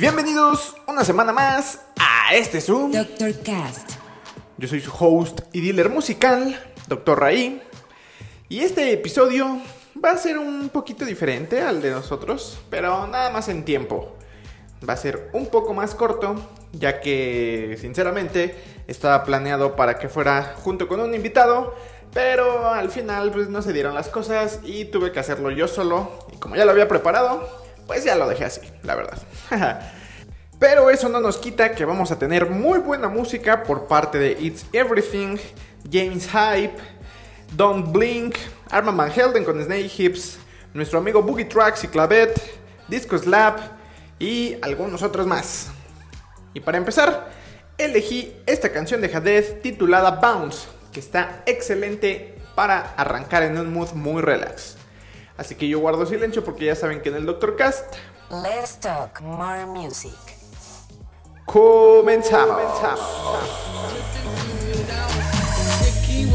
Bienvenidos una semana más a este Zoom. Dr. Cast. Yo soy su host y dealer musical, Dr. Raí. Y este episodio va a ser un poquito diferente al de nosotros, pero nada más en tiempo. Va a ser un poco más corto, ya que sinceramente estaba planeado para que fuera junto con un invitado, pero al final pues no se dieron las cosas y tuve que hacerlo yo solo. Y como ya lo había preparado, pues ya lo dejé así, la verdad. Pero eso no nos quita que vamos a tener muy buena música por parte de It's Everything, James Hype, Don't Blink, Arma Helden con Snake Hips, nuestro amigo Boogie Tracks y Clavet, Disco Slap y algunos otros más. Y para empezar, elegí esta canción de Hadeth titulada Bounce, que está excelente para arrancar en un mood muy relax. Así que yo guardo silencio porque ya saben que en el Doctor Cast Let's talk more music. comenzamos. Sticky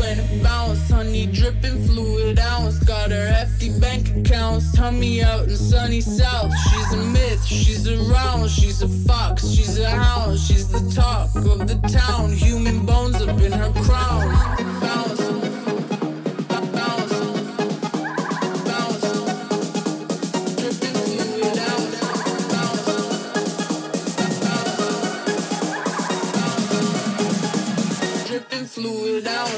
sipping fluid out.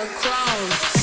Her crown.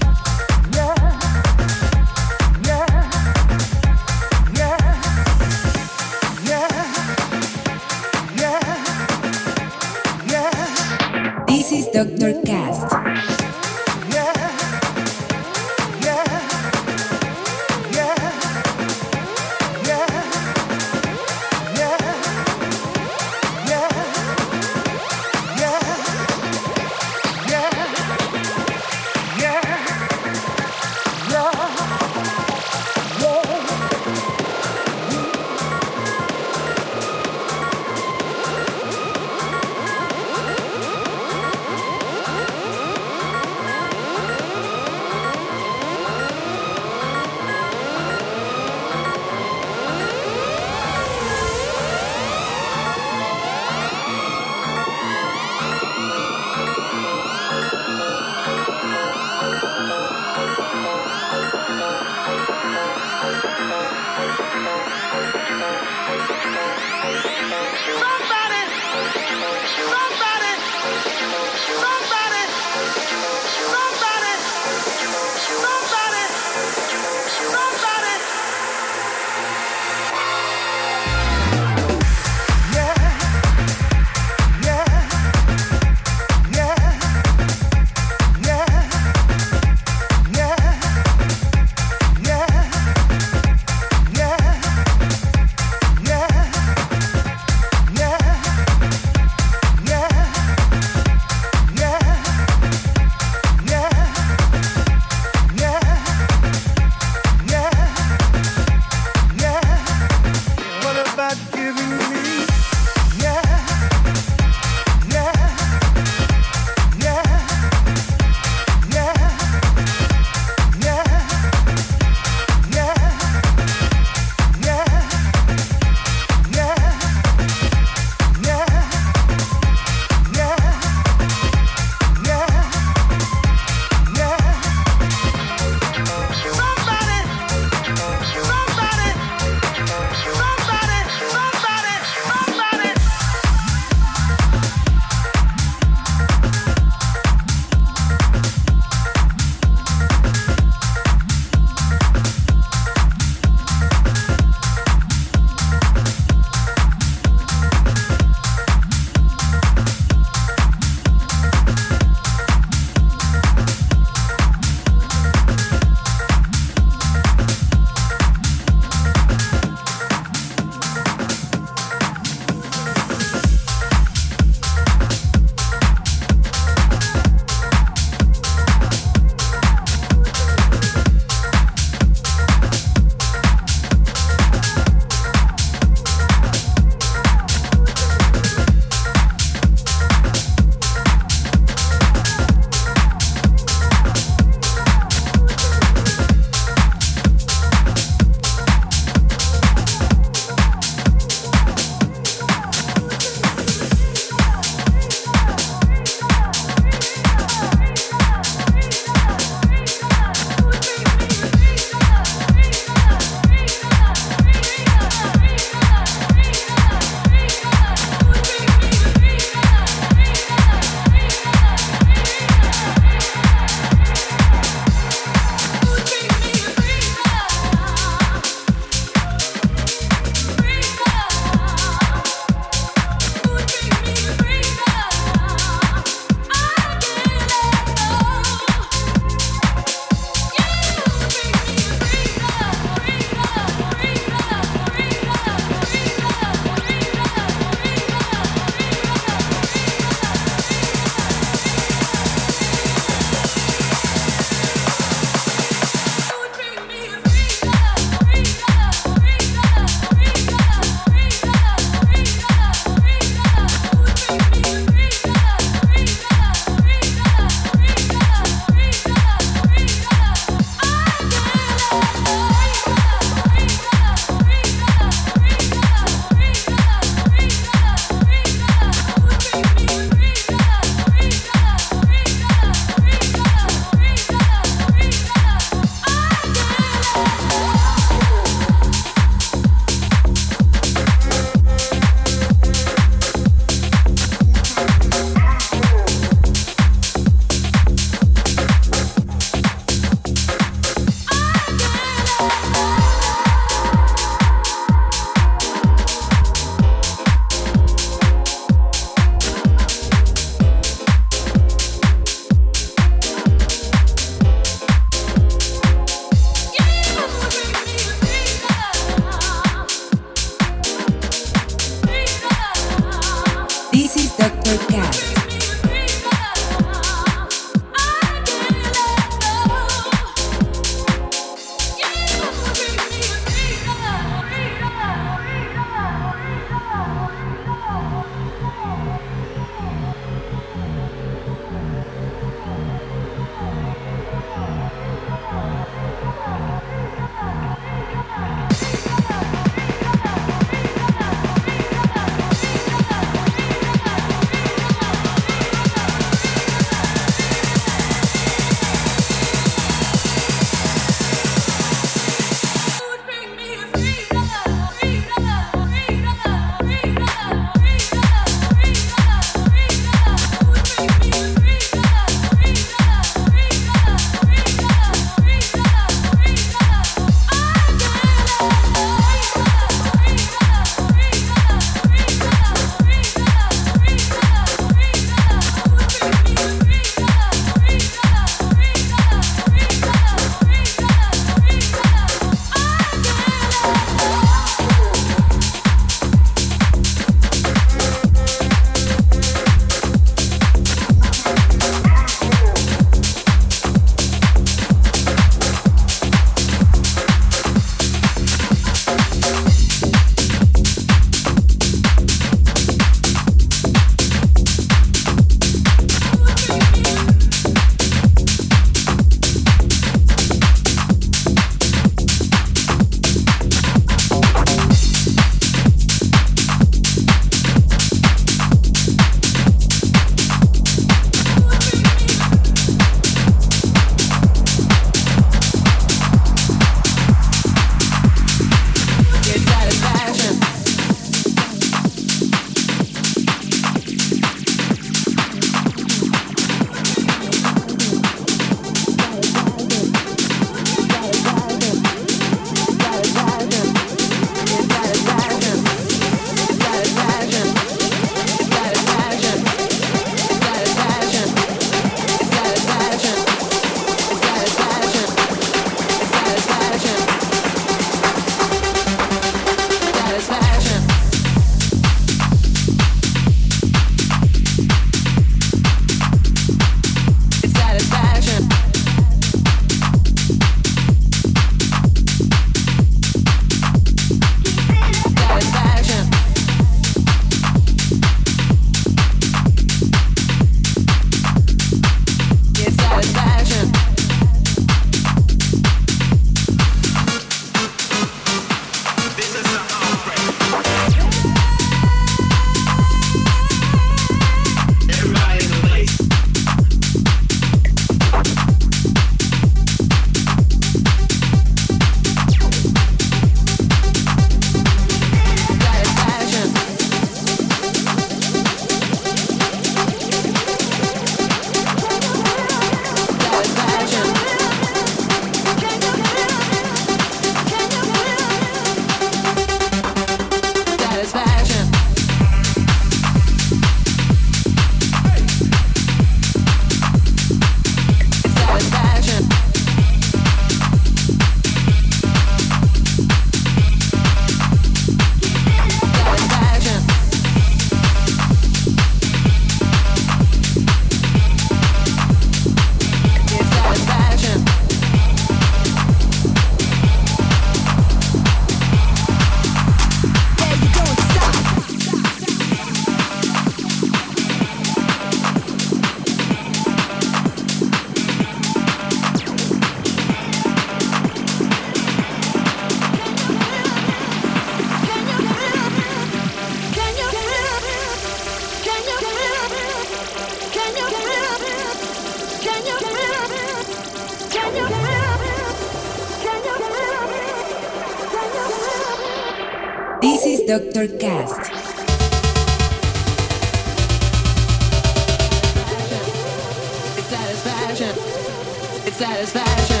It's satisfaction.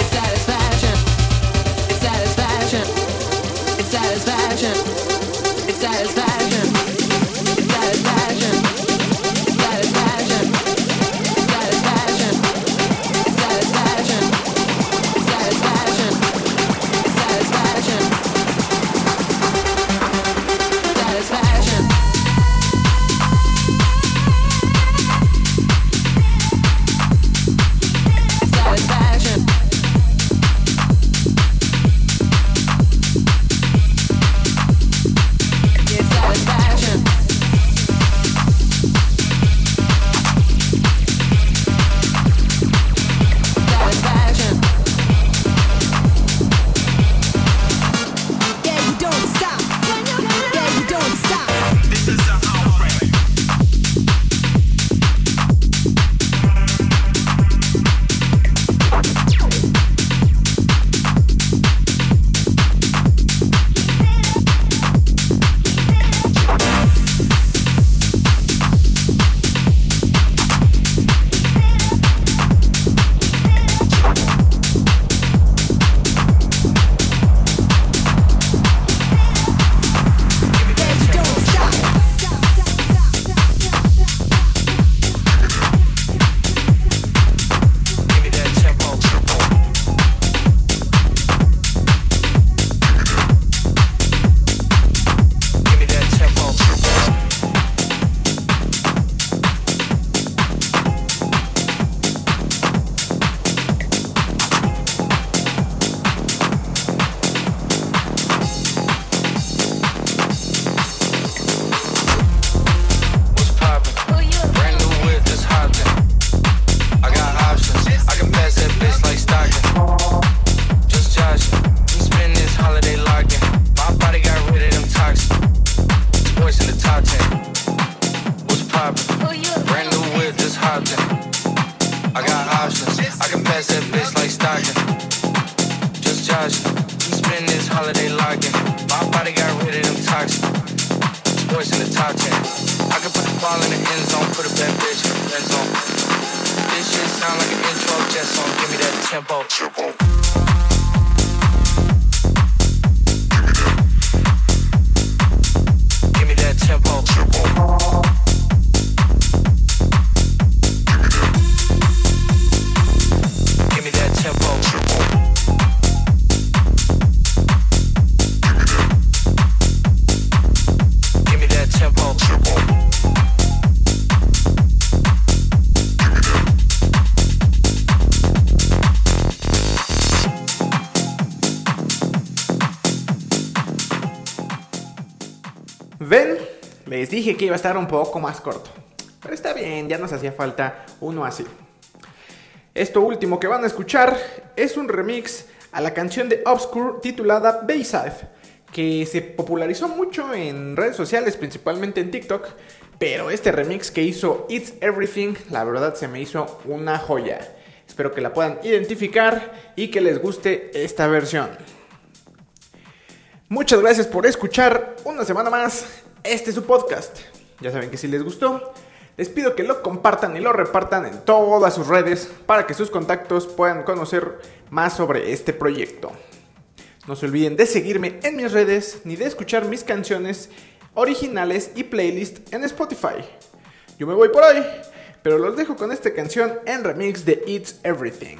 It's satisfaction. It's satisfaction. It's satisfaction. It's satisfaction. Top ten. I can put the ball in the end zone, put a bad bitch in the end zone. This shit sound like an intro jet song. Give me that tempo. Les dije que iba a estar un poco más corto. Pero está bien, ya nos hacía falta uno así. Esto último que van a escuchar es un remix a la canción de Obscure titulada Bayside, que se popularizó mucho en redes sociales, principalmente en TikTok. Pero este remix que hizo It's Everything, la verdad se me hizo una joya. Espero que la puedan identificar y que les guste esta versión. Muchas gracias por escuchar una semana más este es su podcast. Ya saben que si les gustó, les pido que lo compartan y lo repartan en todas sus redes para que sus contactos puedan conocer más sobre este proyecto. No se olviden de seguirme en mis redes ni de escuchar mis canciones originales y playlist en Spotify. Yo me voy por hoy, pero los dejo con esta canción en remix de It's Everything.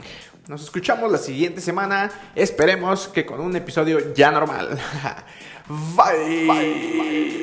Nos escuchamos la siguiente semana, esperemos que con un episodio ya normal. vai. vai, vai, vai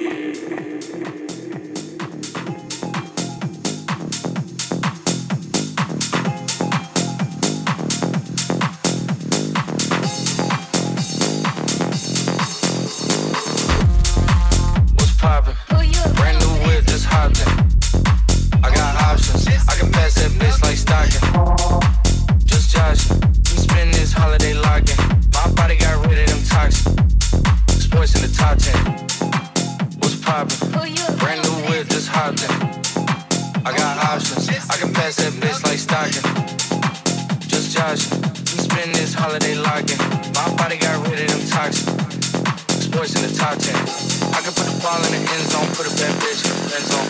ball in the end zone, put a bad bitch in the end zone.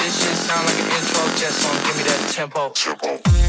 This shit sound like an intro jet song. Give me that tempo. Tempo.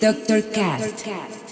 Dr. Cast. Dr. Cast.